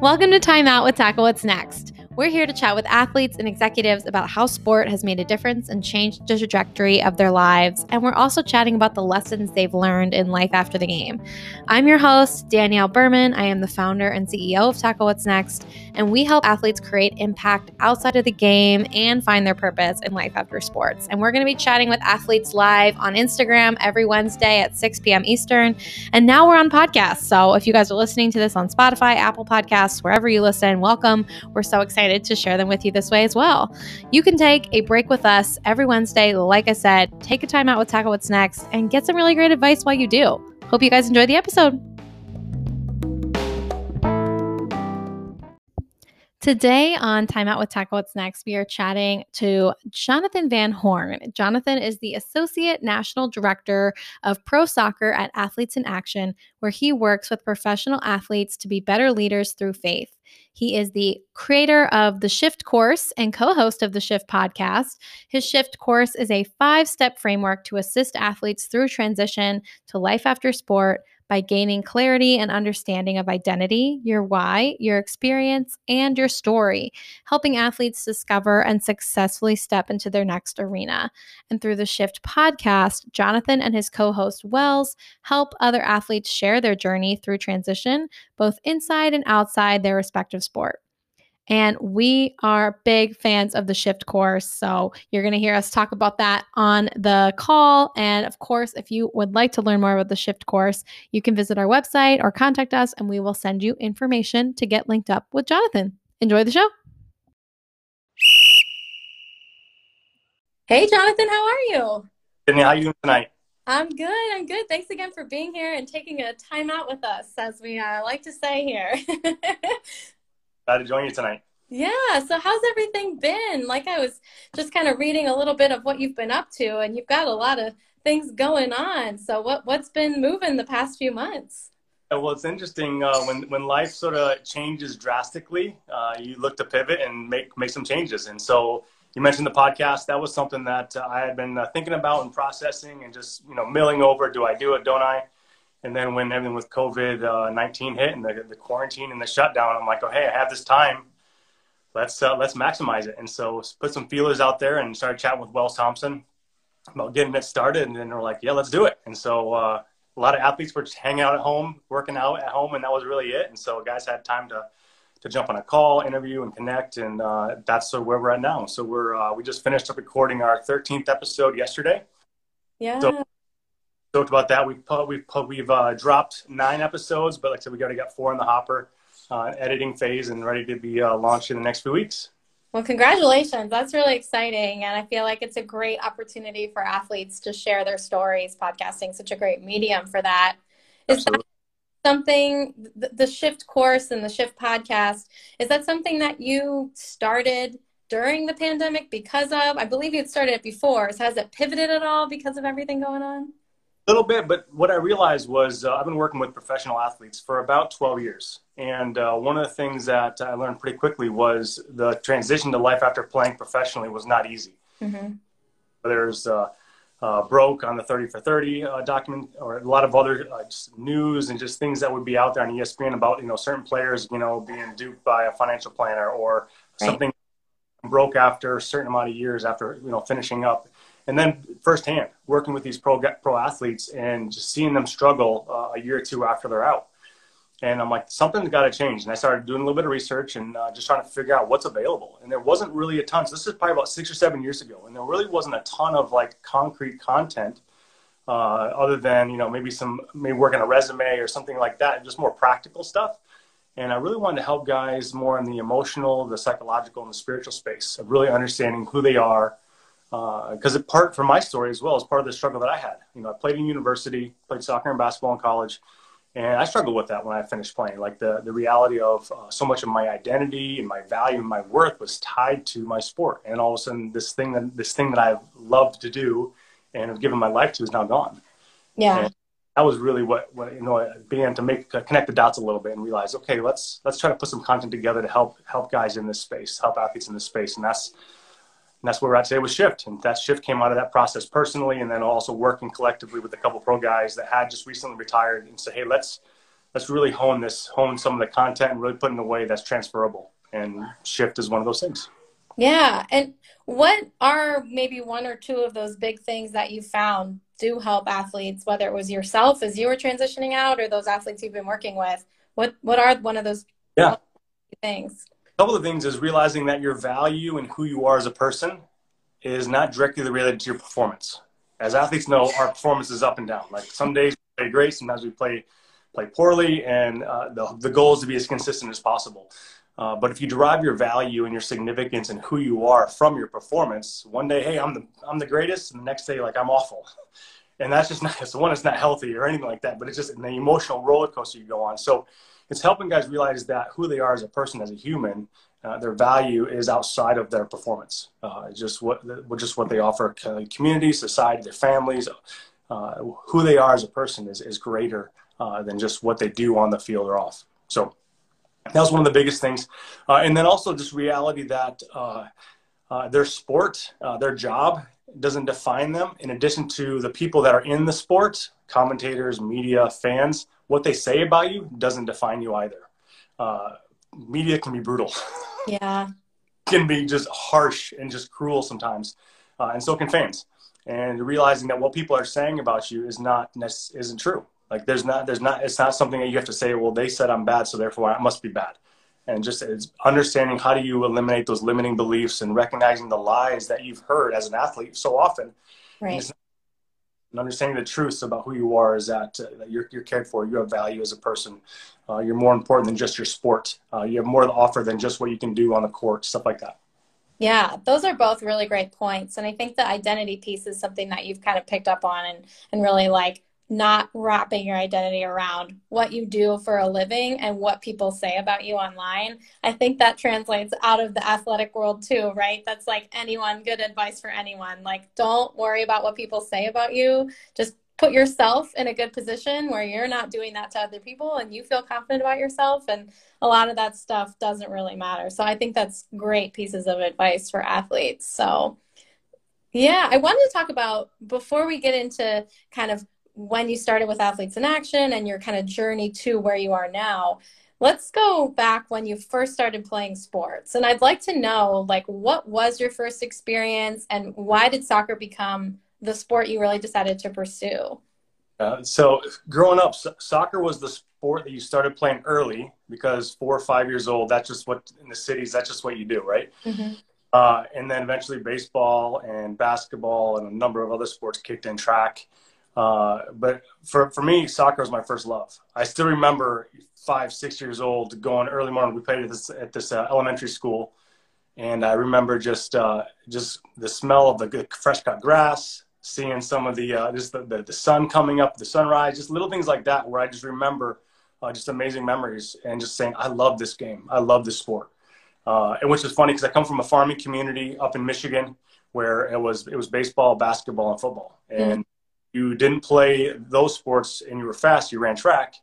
Welcome to Time Out with Tackle What's Next. We're here to chat with athletes and executives about how sport has made a difference and changed the trajectory of their lives. And we're also chatting about the lessons they've learned in life after the game. I'm your host, Danielle Berman. I am the founder and CEO of Tackle What's Next, and we help athletes create impact outside of the game and find their purpose in life after sports. And we're going to be chatting with athletes live on Instagram every Wednesday at 6 p.m. Eastern. And now we're on podcasts. So if you guys are listening to this on Spotify, Apple Podcasts, wherever you listen, welcome. We're so excited excited to share them with you this way as well. You can take a break with us every Wednesday. Like I said, take a time out with Tackle What's Next and get some really great advice while you do. Hope you guys enjoy the episode. Today on Time Out with Tackle What's Next, we are chatting to Jonathan Van Horn. Jonathan is the Associate National Director of Pro Soccer at Athletes in Action, where he works with professional athletes to be better leaders through faith. He is the creator of the Shift course and co host of the Shift podcast. His Shift course is a five step framework to assist athletes through transition to life after sport by gaining clarity and understanding of identity, your why, your experience, and your story, helping athletes discover and successfully step into their next arena. And through the Shift podcast, Jonathan and his co host Wells help other athletes share their journey through transition, both inside and outside their respective sport. And we are big fans of the Shift course. So you're going to hear us talk about that on the call. And of course, if you would like to learn more about the Shift course, you can visit our website or contact us, and we will send you information to get linked up with Jonathan. Enjoy the show. Hey, Jonathan, how are you? Sydney, how are you doing tonight? I'm good. I'm good. Thanks again for being here and taking a time out with us, as we uh, like to say here. Glad to join you tonight. Yeah. So, how's everything been? Like, I was just kind of reading a little bit of what you've been up to, and you've got a lot of things going on. So, what what's been moving the past few months? Well, it's interesting uh, when when life sort of changes drastically. Uh, you look to pivot and make make some changes, and so you mentioned the podcast. That was something that uh, I had been uh, thinking about and processing, and just you know milling over. Do I do it? Don't I? And then when everything with COVID uh, 19 hit and the, the quarantine and the shutdown, I'm like, oh, hey, I have this time. Let's, uh, let's maximize it. And so put some feelers out there and started chatting with Wells Thompson about getting it started. And then we're like, yeah, let's do it. And so uh, a lot of athletes were just hanging out at home, working out at home, and that was really it. And so guys had time to, to jump on a call, interview, and connect. And uh, that's where we're at now. So we're, uh, we just finished up recording our 13th episode yesterday. Yeah. So talked about that. We've we've we've uh, dropped nine episodes, but like I said, we already got four in the hopper, uh, editing phase, and ready to be uh, launched in the next few weeks. Well, congratulations! That's really exciting, and I feel like it's a great opportunity for athletes to share their stories. Podcasting such a great medium for that. Is Absolutely. that something the shift course and the shift podcast is that something that you started during the pandemic because of i believe you had started it before so has it pivoted at all because of everything going on little bit, but what I realized was uh, I've been working with professional athletes for about 12 years. And uh, one of the things that I learned pretty quickly was the transition to life after playing professionally was not easy. Mm-hmm. There's uh, uh broke on the 30 for 30 uh, document, or a lot of other uh, news and just things that would be out there on ESPN about you know certain players you know being duped by a financial planner or right. something broke after a certain amount of years after you know finishing up and then firsthand working with these pro pro athletes and just seeing them struggle uh, a year or two after they're out. And I'm like, something's got to change. And I started doing a little bit of research and uh, just trying to figure out what's available. And there wasn't really a ton. So this is probably about six or seven years ago, and there really wasn't a ton of like concrete content, uh, other than you know maybe some maybe working a resume or something like that, just more practical stuff. And I really wanted to help guys more in the emotional, the psychological, and the spiritual space of really understanding who they are, because uh, part from my story as well is part of the struggle that I had. You know, I played in university, played soccer and basketball in college, and I struggled with that when I finished playing. Like the the reality of uh, so much of my identity and my value and my worth was tied to my sport, and all of a sudden, this thing that this thing that I've loved to do and have given my life to is now gone. Yeah. And that was really what, what you know I began to make uh, connect the dots a little bit and realize okay let's let's try to put some content together to help help guys in this space help athletes in this space and that's and that's where we're at today with Shift. And that Shift came out of that process personally, and then also working collectively with a couple pro guys that had just recently retired and said, hey, let's let's really hone this, hone some of the content and really put in a way that's transferable. And shift is one of those things. Yeah. And what are maybe one or two of those big things that you found do help athletes, whether it was yourself as you were transitioning out or those athletes you've been working with? What what are one of those yeah. things? Couple of things is realizing that your value and who you are as a person is not directly related to your performance. As athletes know, our performance is up and down. Like some days we play great, sometimes we play play poorly, and uh, the the goal is to be as consistent as possible. Uh, but if you derive your value and your significance and who you are from your performance, one day, hey, I'm the I'm the greatest, and the next day, like I'm awful, and that's just not one. It's not healthy or anything like that, but it's just an emotional roller coaster you go on. So it's helping guys realize that who they are as a person, as a human, uh, their value is outside of their performance. Uh, just what just what they offer community, society, their families, uh, who they are as a person is is greater uh, than just what they do on the field or off. So that was one of the biggest things. Uh, and then also just reality that uh, uh, their sport, uh, their job doesn't define them. In addition to the people that are in the sport, commentators, media, fans, what they say about you doesn't define you either. Uh, media can be brutal. Yeah. can be just harsh and just cruel sometimes. Uh, and so can fans. And realizing that what people are saying about you is not isn't true. Like there's not there's not it's not something that you have to say. Well, they said I'm bad, so therefore I must be bad. And just it's understanding how do you eliminate those limiting beliefs and recognizing the lies that you've heard as an athlete so often. Right. And understanding the truth about who you are is that, uh, that you're, you're cared for. You have value as a person. Uh, you're more important than just your sport. Uh, you have more to offer than just what you can do on the court, stuff like that. Yeah, those are both really great points. And I think the identity piece is something that you've kind of picked up on and, and really like not wrapping your identity around what you do for a living and what people say about you online. I think that translates out of the athletic world too, right? That's like anyone, good advice for anyone. Like, don't worry about what people say about you. Just put yourself in a good position where you're not doing that to other people and you feel confident about yourself. And a lot of that stuff doesn't really matter. So I think that's great pieces of advice for athletes. So, yeah, I wanted to talk about before we get into kind of when you started with Athletes in Action and your kind of journey to where you are now. Let's go back when you first started playing sports. And I'd like to know like what was your first experience and why did soccer become the sport you really decided to pursue? Uh, so growing up, soccer was the sport that you started playing early because four or five years old, that's just what in the cities, that's just what you do, right? Mm-hmm. Uh, and then eventually baseball and basketball and a number of other sports kicked in track. Uh, but for, for me, soccer was my first love. I still remember five, six years old going early morning. We played at this, at this uh, elementary school. And I remember just, uh, just the smell of the fresh cut grass, seeing some of the, uh, just the, the, the, sun coming up, the sunrise, just little things like that where I just remember uh, just amazing memories and just saying, I love this game. I love this sport. Uh, and which is funny because I come from a farming community up in Michigan where it was, it was baseball, basketball, and football. And you didn't play those sports and you were fast, you ran track.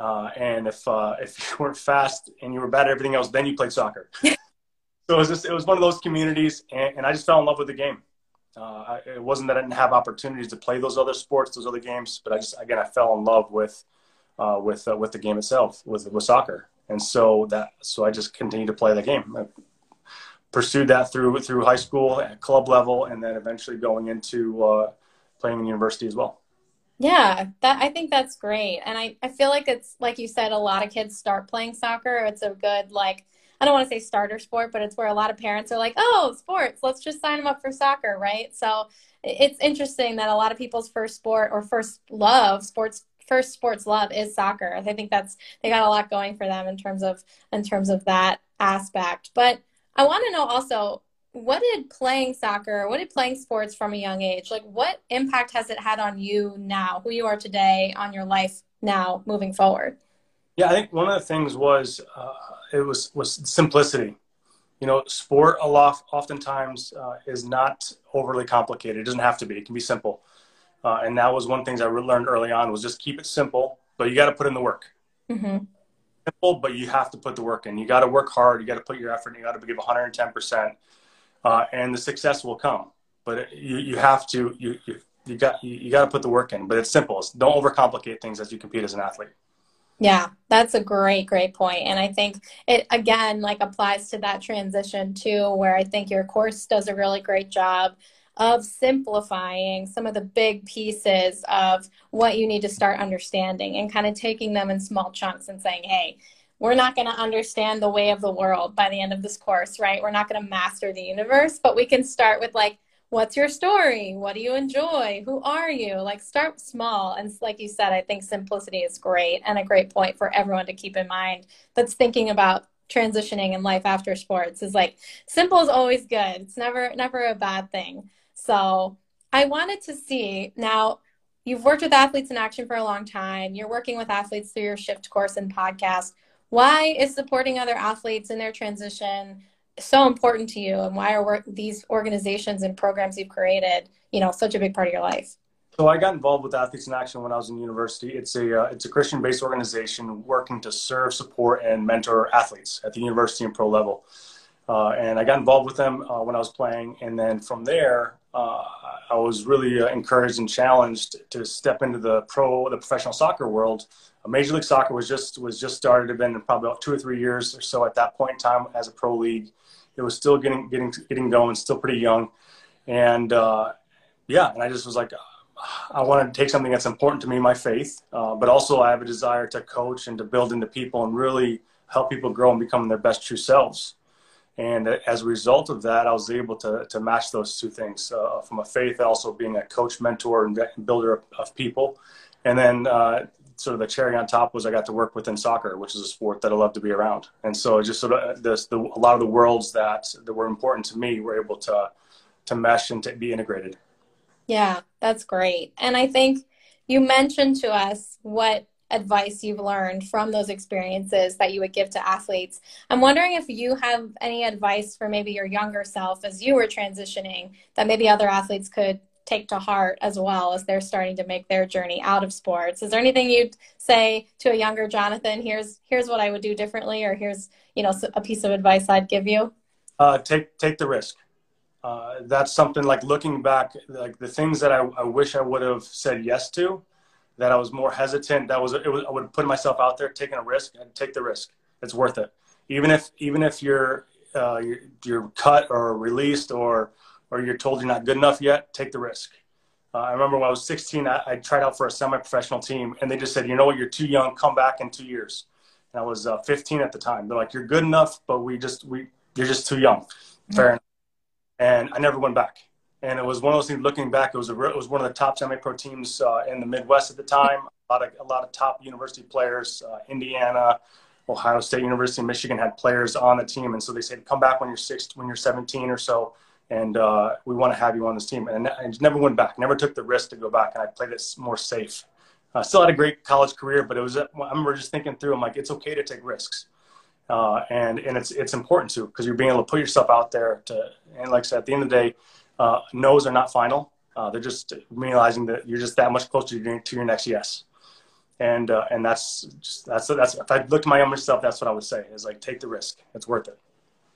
Uh, and if uh, if you weren't fast and you were bad at everything else, then you played soccer. so it was just it was one of those communities, and, and I just fell in love with the game. Uh, it wasn't that I didn't have opportunities to play those other sports, those other games, but I just again I fell in love with uh, with uh, with the game itself, with with soccer, and so that so I just continued to play the game. I pursued that through through high school at club level, and then eventually going into uh, playing in university as well. Yeah, that I think that's great. And I, I feel like it's like you said, a lot of kids start playing soccer. It's a good like I don't want to say starter sport, but it's where a lot of parents are like, oh, sports, let's just sign them up for soccer, right? So it's interesting that a lot of people's first sport or first love, sports first sports love is soccer. I think that's they got a lot going for them in terms of in terms of that aspect. But I want to know also what did playing soccer, what did playing sports from a young age, like what impact has it had on you now, who you are today, on your life now, moving forward? Yeah, I think one of the things was uh, it was was simplicity. You know, sport a lot oftentimes uh, is not overly complicated. It doesn't have to be. It can be simple. Uh, and that was one of the things I learned early on was just keep it simple, but you got to put in the work. Mm-hmm. Simple, but you have to put the work in. You got to work hard. You got to put your effort. In, you got to give 110 percent uh, and the success will come. But you, you have to you, you, you got you, you got to put the work in. But it's simple. It's, don't overcomplicate things as you compete as an athlete. Yeah, that's a great, great point. And I think it again like applies to that transition too, where I think your course does a really great job of simplifying some of the big pieces of what you need to start understanding and kind of taking them in small chunks and saying, hey, we're not going to understand the way of the world by the end of this course, right? We're not going to master the universe, but we can start with like, what's your story? What do you enjoy? Who are you? Like start small. And like you said, I think simplicity is great and a great point for everyone to keep in mind that's thinking about transitioning in life after sports is like simple is always good. It's never never a bad thing. So I wanted to see now you've worked with athletes in action for a long time. You're working with athletes through your shift course and podcast. Why is supporting other athletes in their transition so important to you? And why are these organizations and programs you've created you know such a big part of your life? So i got involved with athletes in action when i was in university. It's a uh, it's a christian based organization working to serve support and mentor athletes at the university and pro level. Uh, and i got involved with them uh, when i was playing. And then from there uh, i was really uh, encouraged and challenged to step into the pro the professional soccer world major league soccer was just was just started had been probably about two or three years or so at that point in time as a pro league it was still getting getting getting going, still pretty young, and uh, yeah, and I just was like, I want to take something that's important to me, my faith, uh, but also I have a desire to coach and to build into people and really help people grow and become their best true selves. And as a result of that, I was able to, to match those two things uh, from a faith, also being a coach, mentor, and builder of, of people. And then uh, sort of the cherry on top was I got to work within soccer, which is a sport that I love to be around. And so just sort of uh, this, the, a lot of the worlds that, that were important to me were able to, to mesh and to be integrated. Yeah, that's great. And I think you mentioned to us what advice you've learned from those experiences that you would give to athletes. I'm wondering if you have any advice for maybe your younger self as you were transitioning that maybe other athletes could take to heart as well as they're starting to make their journey out of sports. Is there anything you'd say to a younger jonathan here's here's what i would do differently or here's you know a piece of advice i'd give you uh, take take the risk. Uh, that's something like looking back like the things that I, I wish i would have said yes to that i was more hesitant that was it was i would put myself out there taking a risk and take the risk. It's worth it. Even if even if you're uh, you're, you're cut or released or or you're told you're not good enough yet, take the risk. Uh, I remember when I was 16, I, I tried out for a semi-professional team, and they just said, "You know what? You're too young. Come back in two years." And I was uh, 15 at the time. They're like, "You're good enough, but we just we you're just too young." Mm-hmm. Fair enough. And I never went back. And it was one of those things. Looking back, it was a it was one of the top semi-pro teams uh, in the Midwest at the time. A lot of a lot of top university players, uh, Indiana, Ohio State University, Michigan had players on the team, and so they said, "Come back when you're six, when you're 17 or so." And uh, we want to have you on this team. And I never went back, never took the risk to go back, and I played it more safe. I uh, still had a great college career, but it was. I remember just thinking through. I'm like, it's okay to take risks, uh, and and it's it's important to because you're being able to put yourself out there to. And like I said, at the end of the day, uh, no's are not final. Uh, they're just realizing that you're just that much closer to your, to your next yes. And uh, and that's just that's that's if I looked at my younger self, that's what I would say is like take the risk. It's worth it.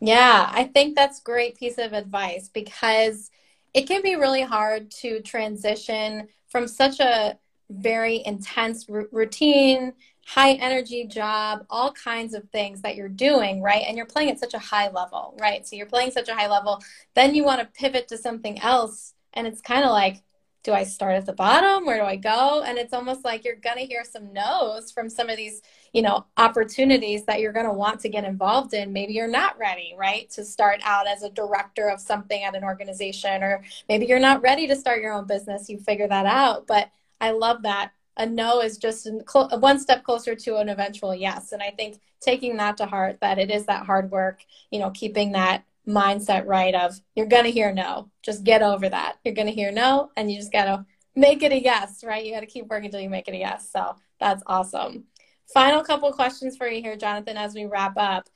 Yeah, I think that's great piece of advice because it can be really hard to transition from such a very intense r- routine, high energy job, all kinds of things that you're doing, right? And you're playing at such a high level, right? So you're playing such a high level, then you want to pivot to something else and it's kind of like do I start at the bottom? Where do I go? And it's almost like you're going to hear some no's from some of these, you know, opportunities that you're going to want to get involved in. Maybe you're not ready, right, to start out as a director of something at an organization, or maybe you're not ready to start your own business. You figure that out. But I love that a no is just one step closer to an eventual yes. And I think taking that to heart, that it is that hard work, you know, keeping that mindset right of you're going to hear no. Just get over that. You're going to hear no and you just got to make it a yes, right? You got to keep working until you make it a yes. So that's awesome. Final couple questions for you here, Jonathan, as we wrap up.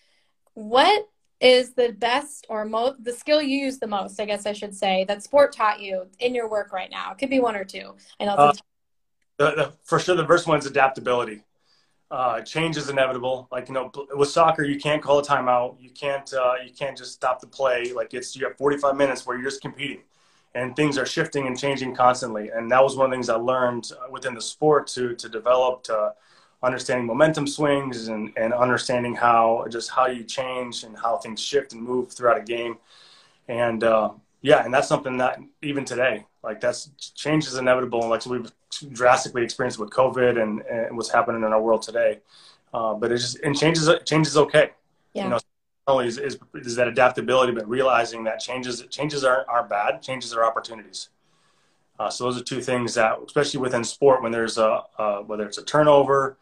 What is the best or most the skill you use the most, I guess I should say, that sport taught you in your work right now? It could be one or two. I know uh, the, the, for sure the first one's adaptability uh, change is inevitable. Like you know, with soccer, you can't call a timeout. You can't uh, you can't just stop the play. Like it's you have 45 minutes where you're just competing, and things are shifting and changing constantly. And that was one of the things I learned uh, within the sport to to develop to understanding momentum swings and, and understanding how just how you change and how things shift and move throughout a game. And uh, yeah, and that's something that even today, like that's change is inevitable. And Like so we've drastically experienced with COVID and, and what's happening in our world today. Uh, but it just and change is change is okay. Yeah. You know, only is, is, is that adaptability, but realizing that changes changes aren't, aren't bad. Changes are opportunities. Uh, so those are two things that, especially within sport, when there's a whether it's a turnover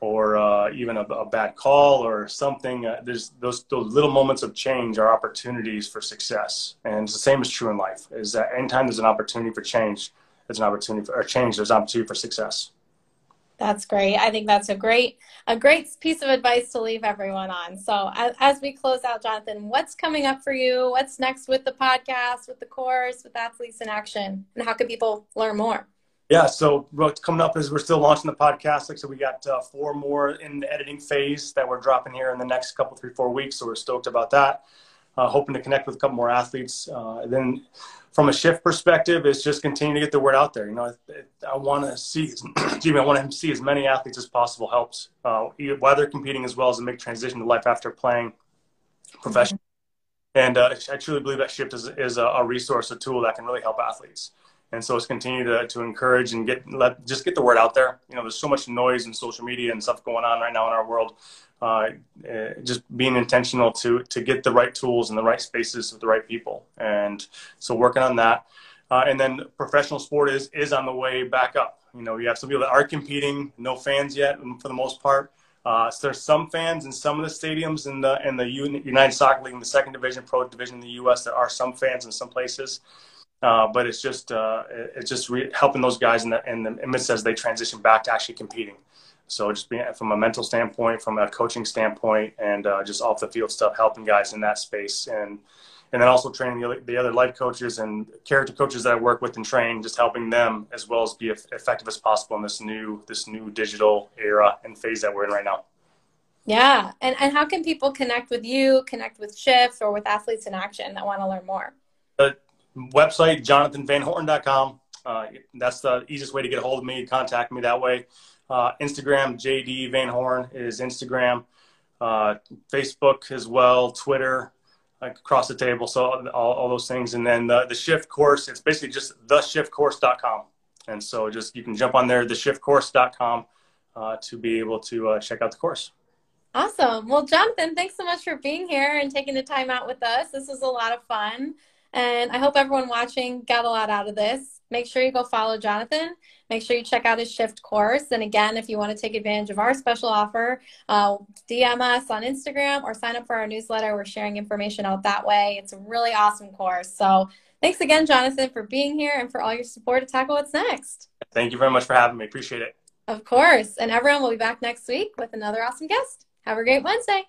or uh, even a, a, bad call or something, uh, there's those those little moments of change are opportunities for success. And the same is true in life. Is that anytime there's an opportunity for change, there's an opportunity for or change. There's an opportunity for success. That's great. I think that's a great a great piece of advice to leave everyone on. So as, as, we close out, Jonathan, what's coming up for you? What's next with the podcast, with the course, with Athletes in Action, and how can people learn more? Yeah, so what's coming up is we're still launching the podcast. Like so, we got uh, four more in the editing phase that we're dropping here in the next couple, three, four weeks. So we're stoked about that. Uh, hoping to connect with a couple more athletes. Uh, then from a shift perspective is just continue to get the word out there. You know, I, I want to see, excuse me, I want to see as many athletes as possible helps uh, while they're competing as well as to make transition to life after playing professional. Mm-hmm. And uh, I truly believe that shift is, is a, a, resource, a tool that can really help athletes. And so it's continue to, to encourage and get let just get the word out there. You know, there's so much noise and social media and stuff going on right now in our world. Uh, eh, just being intentional to to get the right tools in the right spaces with the right people, and so working on that. Uh, and then professional sport is is on the way back up. You know, you have some people that are competing, no fans yet for the most part. Uh, so there's some fans in some of the stadiums in the in the United Soccer League, in the second division, pro division in the U.S. There are some fans in some places, uh, but it's just uh, it's just re- helping those guys in the in the midst as they transition back to actually competing. So just being from a mental standpoint, from a coaching standpoint, and uh, just off the field stuff, helping guys in that space, and and then also training the, the other life coaches and character coaches that I work with and train, just helping them as well as be effective as possible in this new this new digital era and phase that we're in right now. Yeah, and and how can people connect with you, connect with Shift, or with Athletes in Action that want to learn more? Website jonathanvanhorn.com. Uh, that's the easiest way to get a hold of me. Contact me that way. Uh, Instagram, JD Van Horn is Instagram. Uh, Facebook as well, Twitter, like across the table. So all, all those things. And then the, the shift course, it's basically just theshiftcourse.com. And so just, you can jump on there, theshiftcourse.com uh, to be able to uh, check out the course. Awesome. Well, Jonathan, thanks so much for being here and taking the time out with us. This was a lot of fun. And I hope everyone watching got a lot out of this. Make sure you go follow Jonathan. Make sure you check out his shift course. And again, if you want to take advantage of our special offer, uh, DM us on Instagram or sign up for our newsletter. We're sharing information out that way. It's a really awesome course. So thanks again, Jonathan, for being here and for all your support to tackle what's next. Thank you very much for having me. Appreciate it. Of course. And everyone will be back next week with another awesome guest. Have a great Wednesday.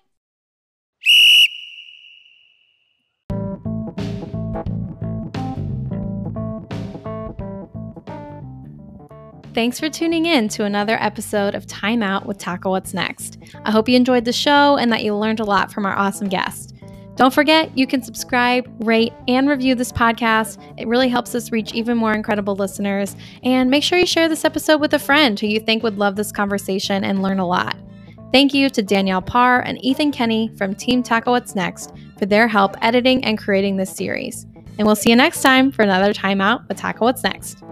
Thanks for tuning in to another episode of Time Out with Tackle What's Next. I hope you enjoyed the show and that you learned a lot from our awesome guest. Don't forget, you can subscribe, rate, and review this podcast. It really helps us reach even more incredible listeners. And make sure you share this episode with a friend who you think would love this conversation and learn a lot. Thank you to Danielle Parr and Ethan Kenny from Team Tackle What's Next for their help editing and creating this series. And we'll see you next time for another Time Out with Tackle What's Next.